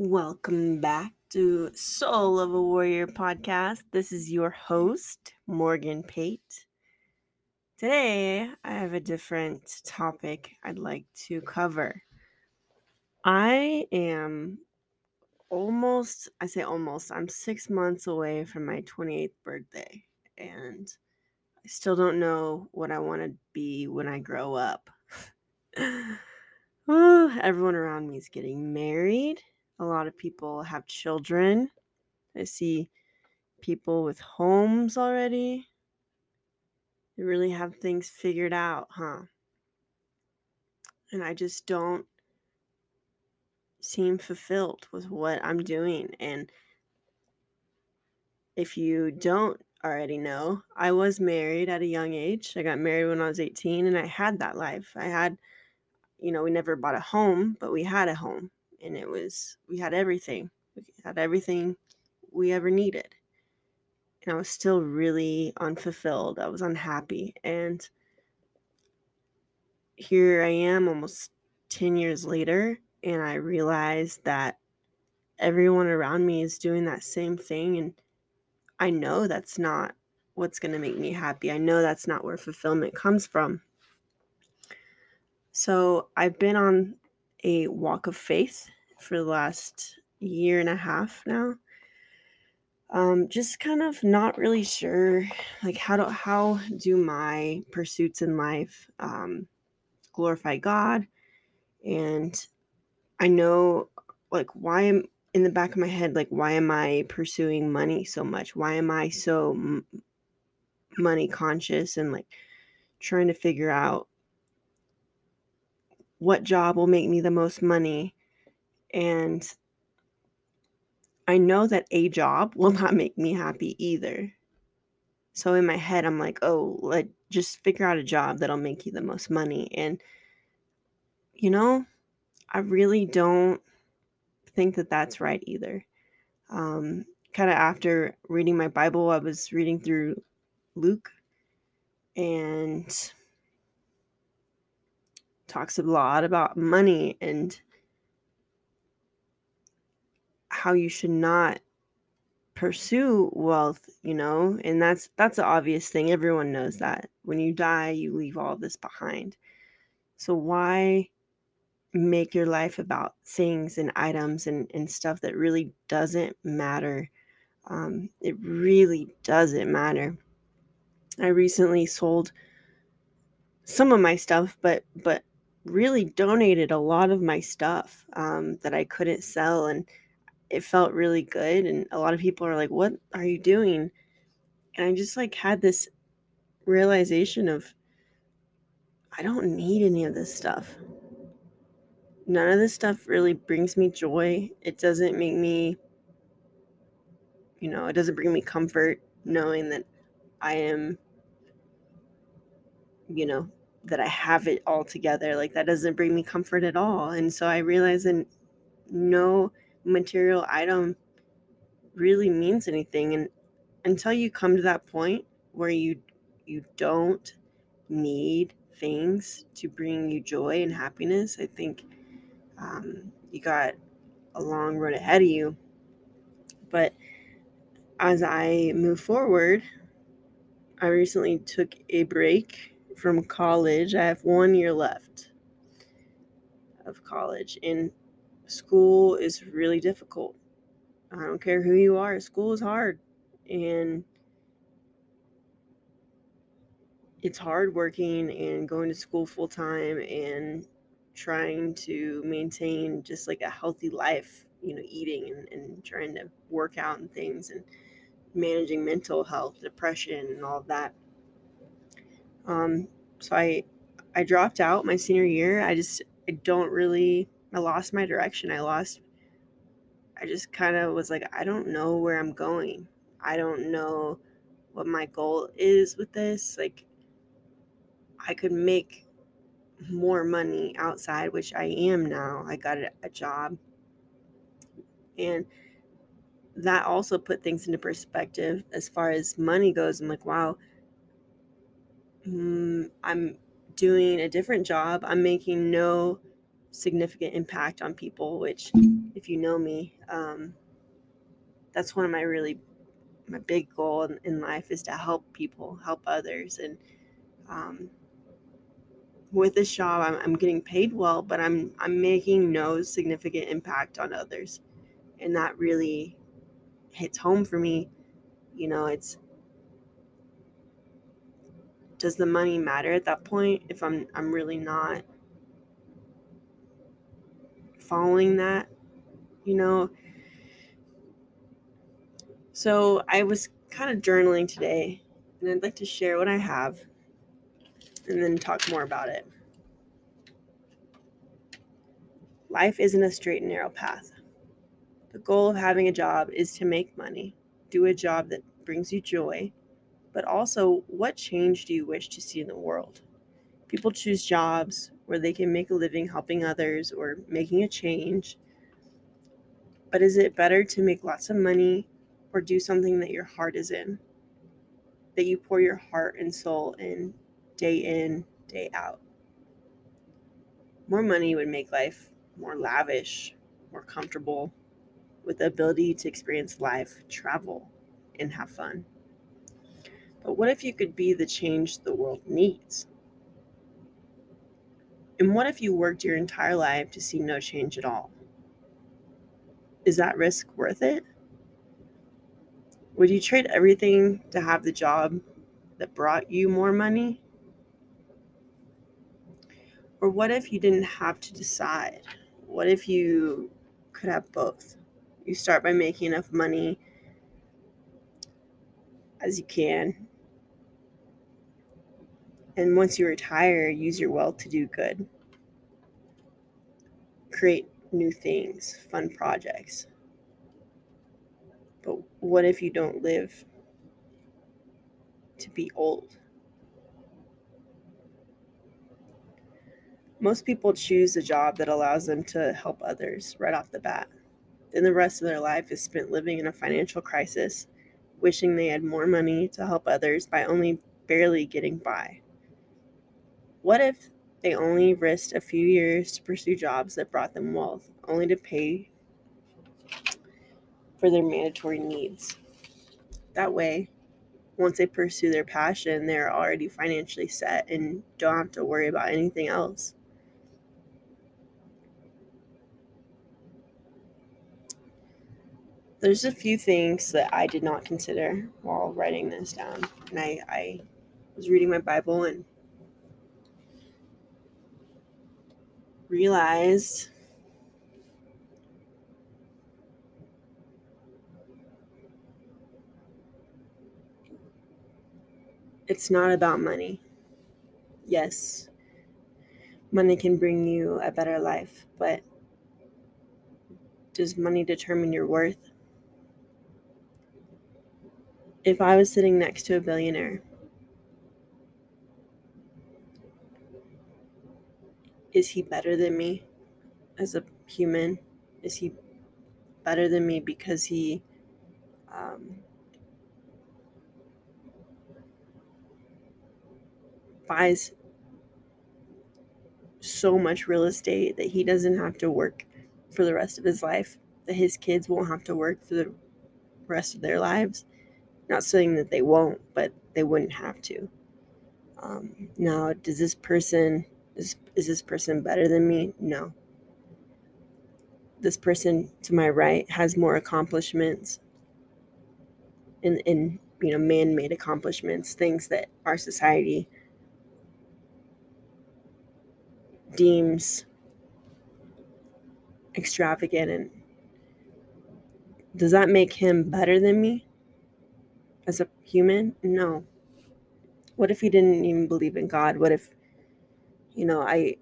Welcome back to Soul of a Warrior podcast. This is your host, Morgan Pate. Today, I have a different topic I'd like to cover. I am almost, I say almost, I'm six months away from my 28th birthday, and I still don't know what I want to be when I grow up. everyone around me is getting married a lot of people have children. I see people with homes already. They really have things figured out, huh? And I just don't seem fulfilled with what I'm doing. And if you don't already know, I was married at a young age. I got married when I was 18 and I had that life. I had, you know, we never bought a home, but we had a home and it was we had everything. We had everything we ever needed. And I was still really unfulfilled. I was unhappy. And here I am almost 10 years later, and I realized that everyone around me is doing that same thing. And I know that's not what's going to make me happy. I know that's not where fulfillment comes from. So I've been on a walk of faith for the last year and a half now. Um, just kind of not really sure, like how do how do my pursuits in life um, glorify God, and I know like why am in the back of my head like why am I pursuing money so much? Why am I so m- money conscious and like trying to figure out what job will make me the most money and I know that a job will not make me happy either. So in my head, I'm like, oh, let just figure out a job that'll make you the most money. And, you know, I really don't think that that's right either. Um, kind of after reading my Bible, I was reading through Luke and talks a lot about money and how you should not pursue wealth, you know? And that's that's an obvious thing. Everyone knows that. When you die, you leave all this behind. So why make your life about things and items and, and stuff that really doesn't matter? Um, it really doesn't matter. I recently sold some of my stuff, but but really donated a lot of my stuff um, that I couldn't sell and it felt really good and a lot of people are like what are you doing? And i just like had this realization of i don't need any of this stuff. None of this stuff really brings me joy. It doesn't make me you know it doesn't bring me comfort knowing that i am you know that i have it all together like that doesn't bring me comfort at all and so i realized that no material item really means anything and until you come to that point where you you don't need things to bring you joy and happiness i think um, you got a long road ahead of you. But as i move forward i recently took a break from college i have one year left of college and school is really difficult. I don't care who you are, school is hard. And it's hard working and going to school full time and trying to maintain just like a healthy life, you know, eating and, and trying to work out and things and managing mental health, depression, and all that. Um, so I I dropped out my senior year. I just I don't really I lost my direction. I lost I just kind of was like I don't know where I'm going. I don't know what my goal is with this. Like I could make more money outside, which I am now. I got a, a job. And that also put things into perspective as far as money goes. I'm like, wow, mm, I'm doing a different job. I'm making no significant impact on people, which, if you know me, um, that's one of my really my big goal in, in life is to help people, help others, and um, with this job, I'm, I'm getting paid well, but I'm I'm making no significant impact on others, and that really hits home for me. You know, it's does the money matter at that point if I'm I'm really not following that, you know? So I was kind of journaling today, and I'd like to share what I have and then talk more about it. Life isn't a straight and narrow path. The goal of having a job is to make money, do a job that brings you joy, but also what change do you wish to see in the world? People choose jobs where they can make a living helping others or making a change. But is it better to make lots of money or do something that your heart is in? That you pour your heart and soul in day in, day out. More money would make life more lavish, more comfortable, with the ability to experience life, travel, and have fun. But what if you could be the change the world needs? And what if you worked your entire life to see no change at all? Is that risk worth it? Would you trade everything to have the job that brought you more money? Or what if you didn't have to decide? What if you could have both? You start by making enough money as you can. And once you retire, use your wealth to do good. Create new things, fun projects. But what if you don't live to be old? Most people choose a job that allows them to help others right off the bat. Then the rest of their life is spent living in a financial crisis, wishing they had more money to help others by only barely getting by. What if they only risked a few years to pursue jobs that brought them wealth, only to pay for their mandatory needs? That way, once they pursue their passion, they're already financially set and don't have to worry about anything else. there's a few things that I did not consider while writing this down. And I, I was reading my Bible and realized it's not about money. Yes, money can bring you a better life, but does money determine your worth? if I was sitting next to a billionaire, is he better than me as a human? Is he better than me because he um, buys so much real estate that he doesn't have to work for the rest of his life, that his kids won't have to work for the rest of their lives? Not saying that they won't, but they wouldn't have to. Um, now, does this person is is this person better than me? No. This person to my right has more accomplishments in in you know man-made accomplishments, things that our society deems extravagant and does that make him better than me? as a human? No. What if he didn't even believe in God? What if, you know, I.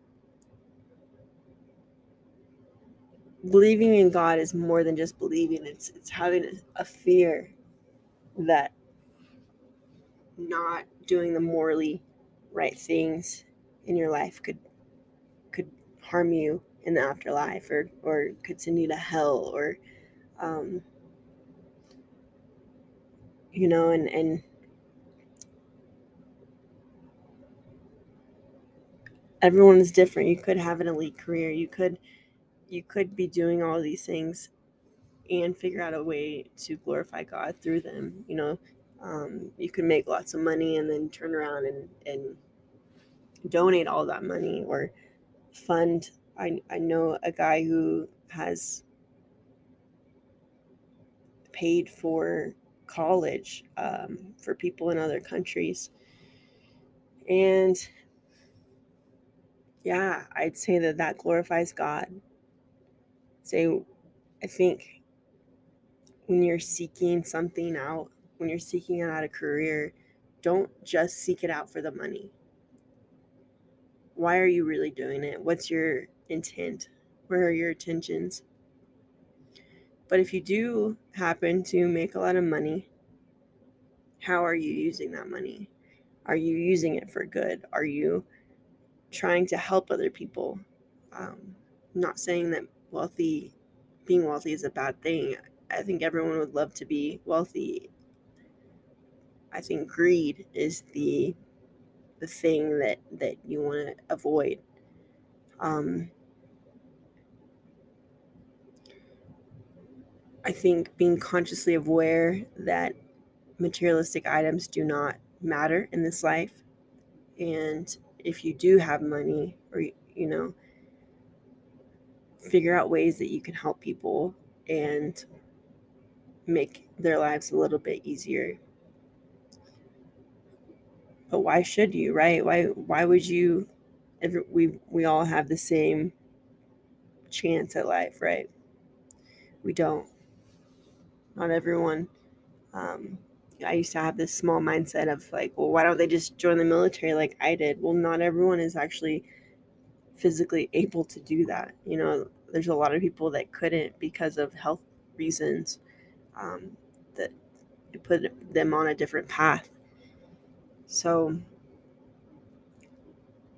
Believing in God is more than just believing. It's it's having a, fear that not doing the morally right things in your life could could harm you in the afterlife or or could send you to hell or um, you know, and, and everyone is different. You could have an elite career. You could you could be doing all these things and figure out a way to glorify God through them. You know, um, you could make lots of money and then turn around and, and donate all that money or fund. I, I know a guy who has paid for college um, for people in other countries. And yeah, I'd say that that glorifies God. Say, I think when you're seeking something out, when you're seeking out a career, don't just seek it out for the money. Why are you really doing it? What's your intent? Where are your intentions? But if you do happen to make a lot of money, how are you using that money? Are you using it for good? Are you trying to help other people? Um, not saying that wealthy, being wealthy is a bad thing. I think everyone would love to be wealthy. I think greed is the the thing that that you want to avoid. Um, I think being consciously aware that materialistic items do not matter in this life, and if you do have money, or you know, figure out ways that you can help people and make their lives a little bit easier. But why should you, right? Why why would you every, we we all have the same chance at life, right? We don't. Not everyone um, I used to have this small mindset of like, well, why don't they just join the military like I did? Well, not everyone is actually physically able to do that. You know, there's a lot of people that couldn't because of health reasons um, that put them on a different path. So,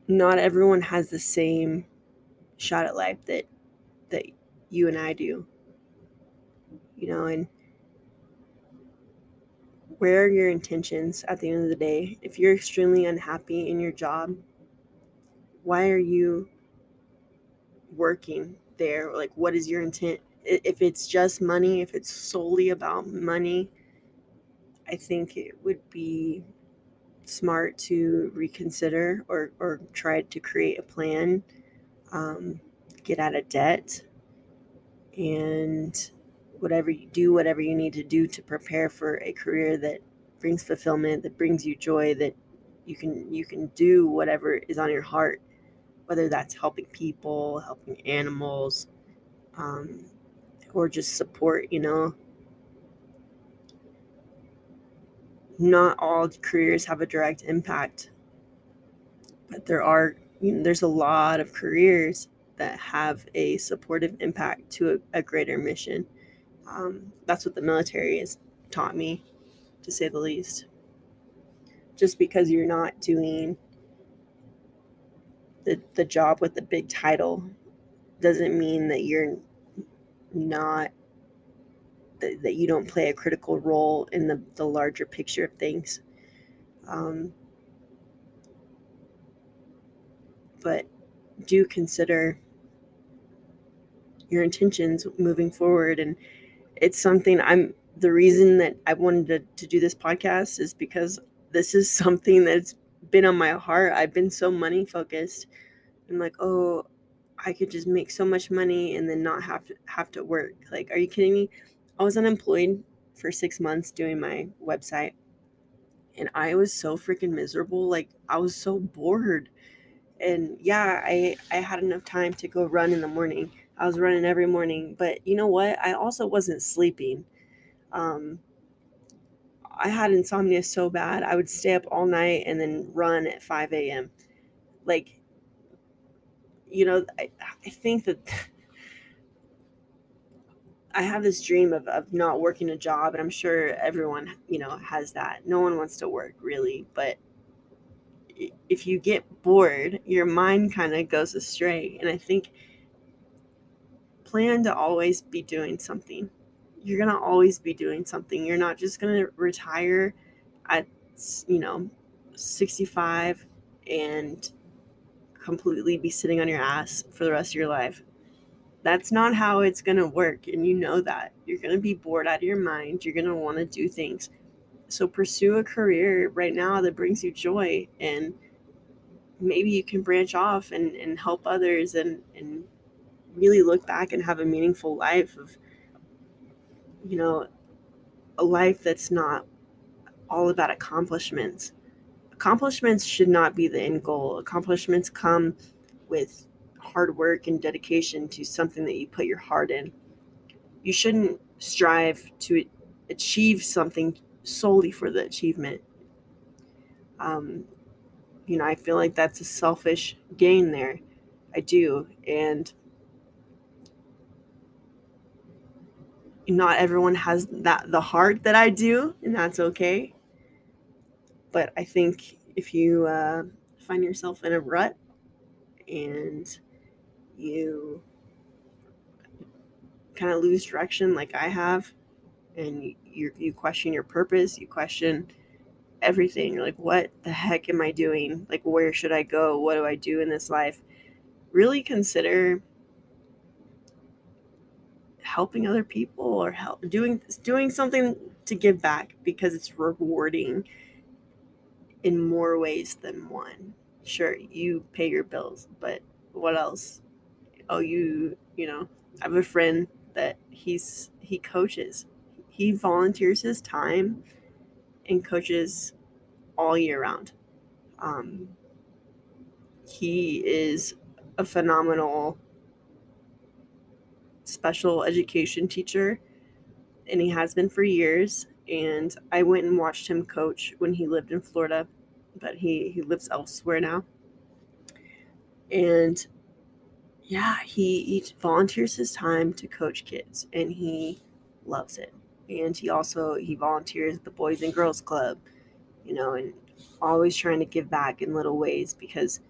not everyone has the same shot at life that that you and I do. You know, and where are your intentions at the end of the day? If you're extremely unhappy in your job, why are you working there? Like, what is your intent? If it's just money, if it's solely about money, I think it would be smart to reconsider or, or try to create a plan, um, get out of debt, and whatever you do, whatever you need to do to prepare for a career that brings fulfillment, that brings you joy, that you can you can do whatever is on your heart, whether that's helping people, helping animals, um, or just support. You know, not all careers have a direct impact, but there are you know, there's a lot of careers that have a supportive impact to a, a greater mission. Um, that's what the military has taught me, to say the least. Just because you're not doing the, the job with the big title doesn't mean that you're not that, that you don't play a critical role in the, the larger picture of things um, but do consider your intentions moving forward and it's something I'm the reason that I wanted to, to do this podcast is because this is something that's been on my heart. I've been so money focused. I'm like, oh, I could just make so much money and then not have to have to work. Like, are you kidding me? I was unemployed for six months doing my website and I was so freaking miserable. Like I was so bored. And yeah, I I had enough time to go run in the morning. I was running every morning, but you know what? I also wasn't sleeping. Um, I had insomnia so bad, I would stay up all night and then run at 5 a.m. Like, you know, I, I think that I have this dream of, of not working a job, and I'm sure everyone, you know, has that. No one wants to work really, but if you get bored, your mind kind of goes astray. And I think plan to always be doing something. You're going to always be doing something. You're not just going to retire at, you know, 65 and completely be sitting on your ass for the rest of your life. That's not how it's going to work. And you know that. You're going to be bored out of your mind. You're going to want to do things. So pursue a career right now that brings you joy. And maybe you can branch off and, and help others and, and really look back and have a meaningful life of, you know, a life that's not all about accomplishments. Accomplishments should not be the end goal. Accomplishments come with hard work and dedication to something that you put your heart in. You shouldn't strive to achieve something solely for the achievement. Um, you know, I feel like that's a selfish gain there. I do. And not everyone has that the heart that I do, and that's okay. But I think if you uh, find yourself in a rut and you kind of lose direction like I have, and you you question your purpose, you question everything. You're like, what the heck am I doing? Like, where should I go? What do I do in this life? Really consider helping other people or help doing doing something to give back because it's rewarding in more ways than one. Sure, you pay your bills, but what else? Oh, you, you know, I have a friend that he's he coaches. He volunteers his time and coaches all year round. Um, he is a phenomenal special education teacher, and he has been for years. And I went and watched him coach when he lived in Florida, but he, he lives elsewhere now. And yeah, he, he volunteers his time to coach kids, and he loves it. And he also he volunteers at the Boys and Girls Club, you know, and always trying to give back in little ways because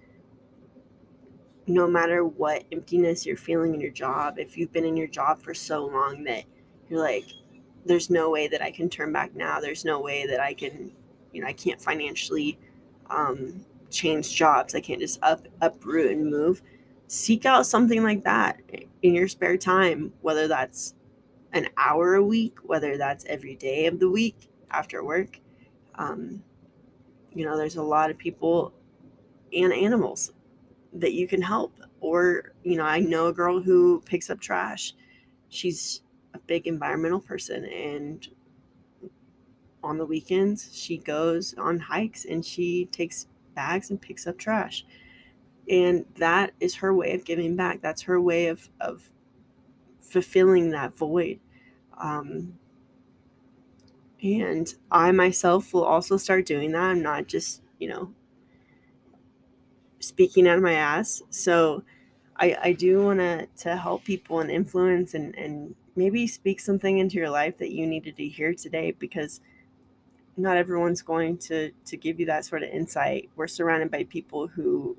no matter what emptiness you're feeling in your job, if you've been in your job for so long that you're like, there's no way that I can turn back now. There's no way that I can, you know, I can't financially um, change jobs. I can't just up uproot and move. Seek out something like that in your spare time, whether that's an hour a week, whether that's every day of the week after work. Um, you know, there's a lot of people and animals that you can help. Or, you know, I know a girl who picks up trash. She's a big environmental person and on the weekends she goes on hikes and she takes bags and picks up trash. And that is her way of giving back. That's her way of of fulfilling that void. Um, and I myself will also start doing that. I'm not just, you know, speaking out of my ass. So I, I do want to to help people and influence and, and maybe speak something into your life that you needed to hear today because not everyone's going to to give you that sort of insight. We're surrounded by people who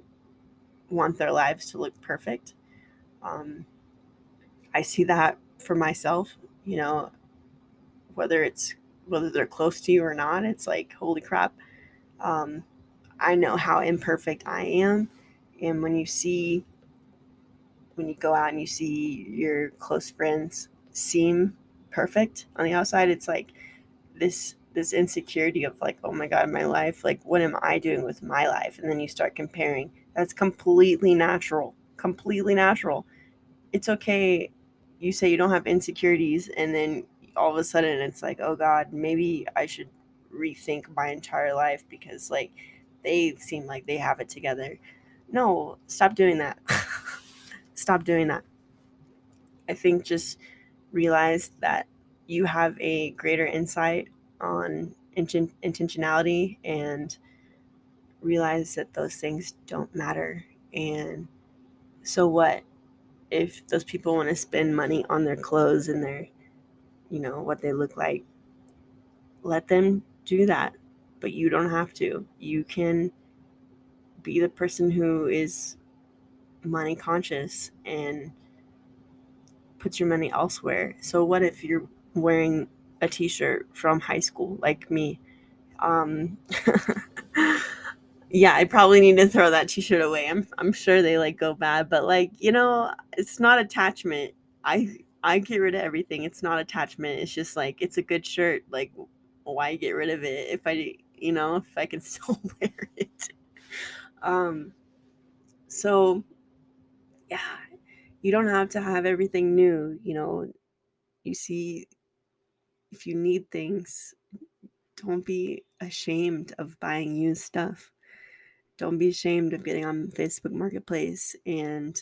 want their lives to look perfect. Um, I see that for myself. You know, whether it's whether they're close to you or not, it's like holy crap. Um, I know how imperfect I am. And when you see, when you go out and you see your close friends seem perfect on the outside, it's like this this insecurity of like, oh my god, my life, like what am I doing with my life? And then you start comparing. That's completely natural. Completely natural. It's okay. You say you don't have insecurities, and then all of a sudden it's like, oh god, maybe I should rethink my entire life because like they seem like they have it together. No, stop doing that. stop doing that. I think just realize that you have a greater insight on inten- intentionality and realize that those things don't matter. And so what if those people want to spend money on their clothes and their, you know, what they look like? Let them do that but you don't have to. You can be the person who is money conscious and puts your money elsewhere. So what if you're wearing a t-shirt from high school like me? Um, yeah, I probably need to throw that t-shirt away. I'm I'm sure they like go bad, but like, you know, it's not attachment. I I get rid of everything. It's not attachment. It's just like it's a good shirt. Like why get rid of it if I you know, if I can still wear it. Um so yeah, you don't have to have everything new, you know. You see if you need things, don't be ashamed of buying used stuff don't be ashamed of getting on Facebook Marketplace and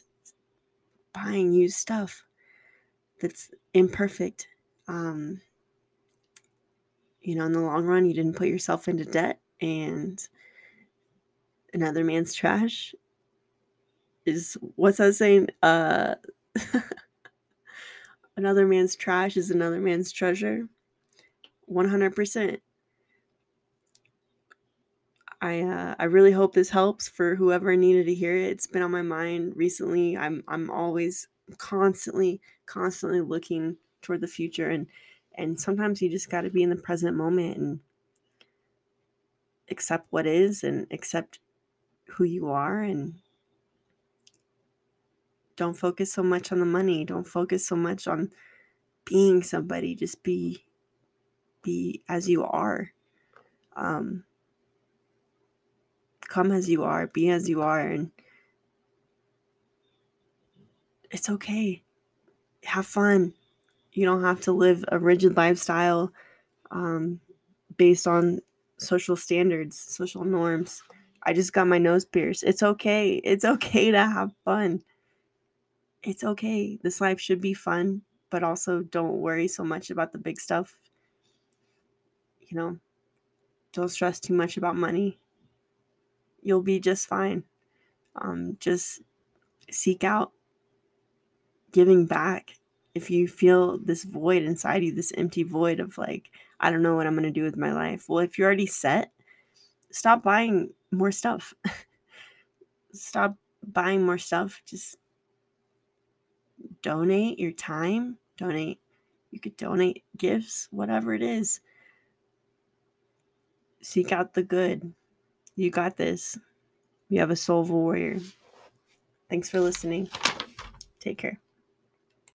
buying used stuff that's imperfect. Um, you know, in the long run, you didn't put yourself into debt, and another man's trash is what's that saying? Uh, another man's trash is another man's treasure. 100%. I uh, I really hope this helps for whoever needed to hear it. It's been on my mind recently. I'm I'm always constantly constantly looking toward the future and and sometimes you just got to be in the present moment and accept what is and accept who you are and don't focus so much on the money. Don't focus so much on being somebody. Just be be as you are. Um come as you are, be as you are, and it's okay. Have fun. You don't have to live a rigid lifestyle um, based on social standards, social norms. I just got my nose pierced. It's okay. It's okay to have fun. It's okay. This life should be fun, but also don't worry so much about the big stuff. You know, don't stress too much about money you'll be just fine. Um, just seek out giving back. If you feel this void inside you, this empty void of like, I don't know what I'm going to do with my life. Well, if you're already set, stop buying more stuff. stop buying more stuff. Just donate your time, donate. You could donate gifts, whatever it is. Seek out the good. You got this. You have a soul of a warrior. Thanks for listening. Take care.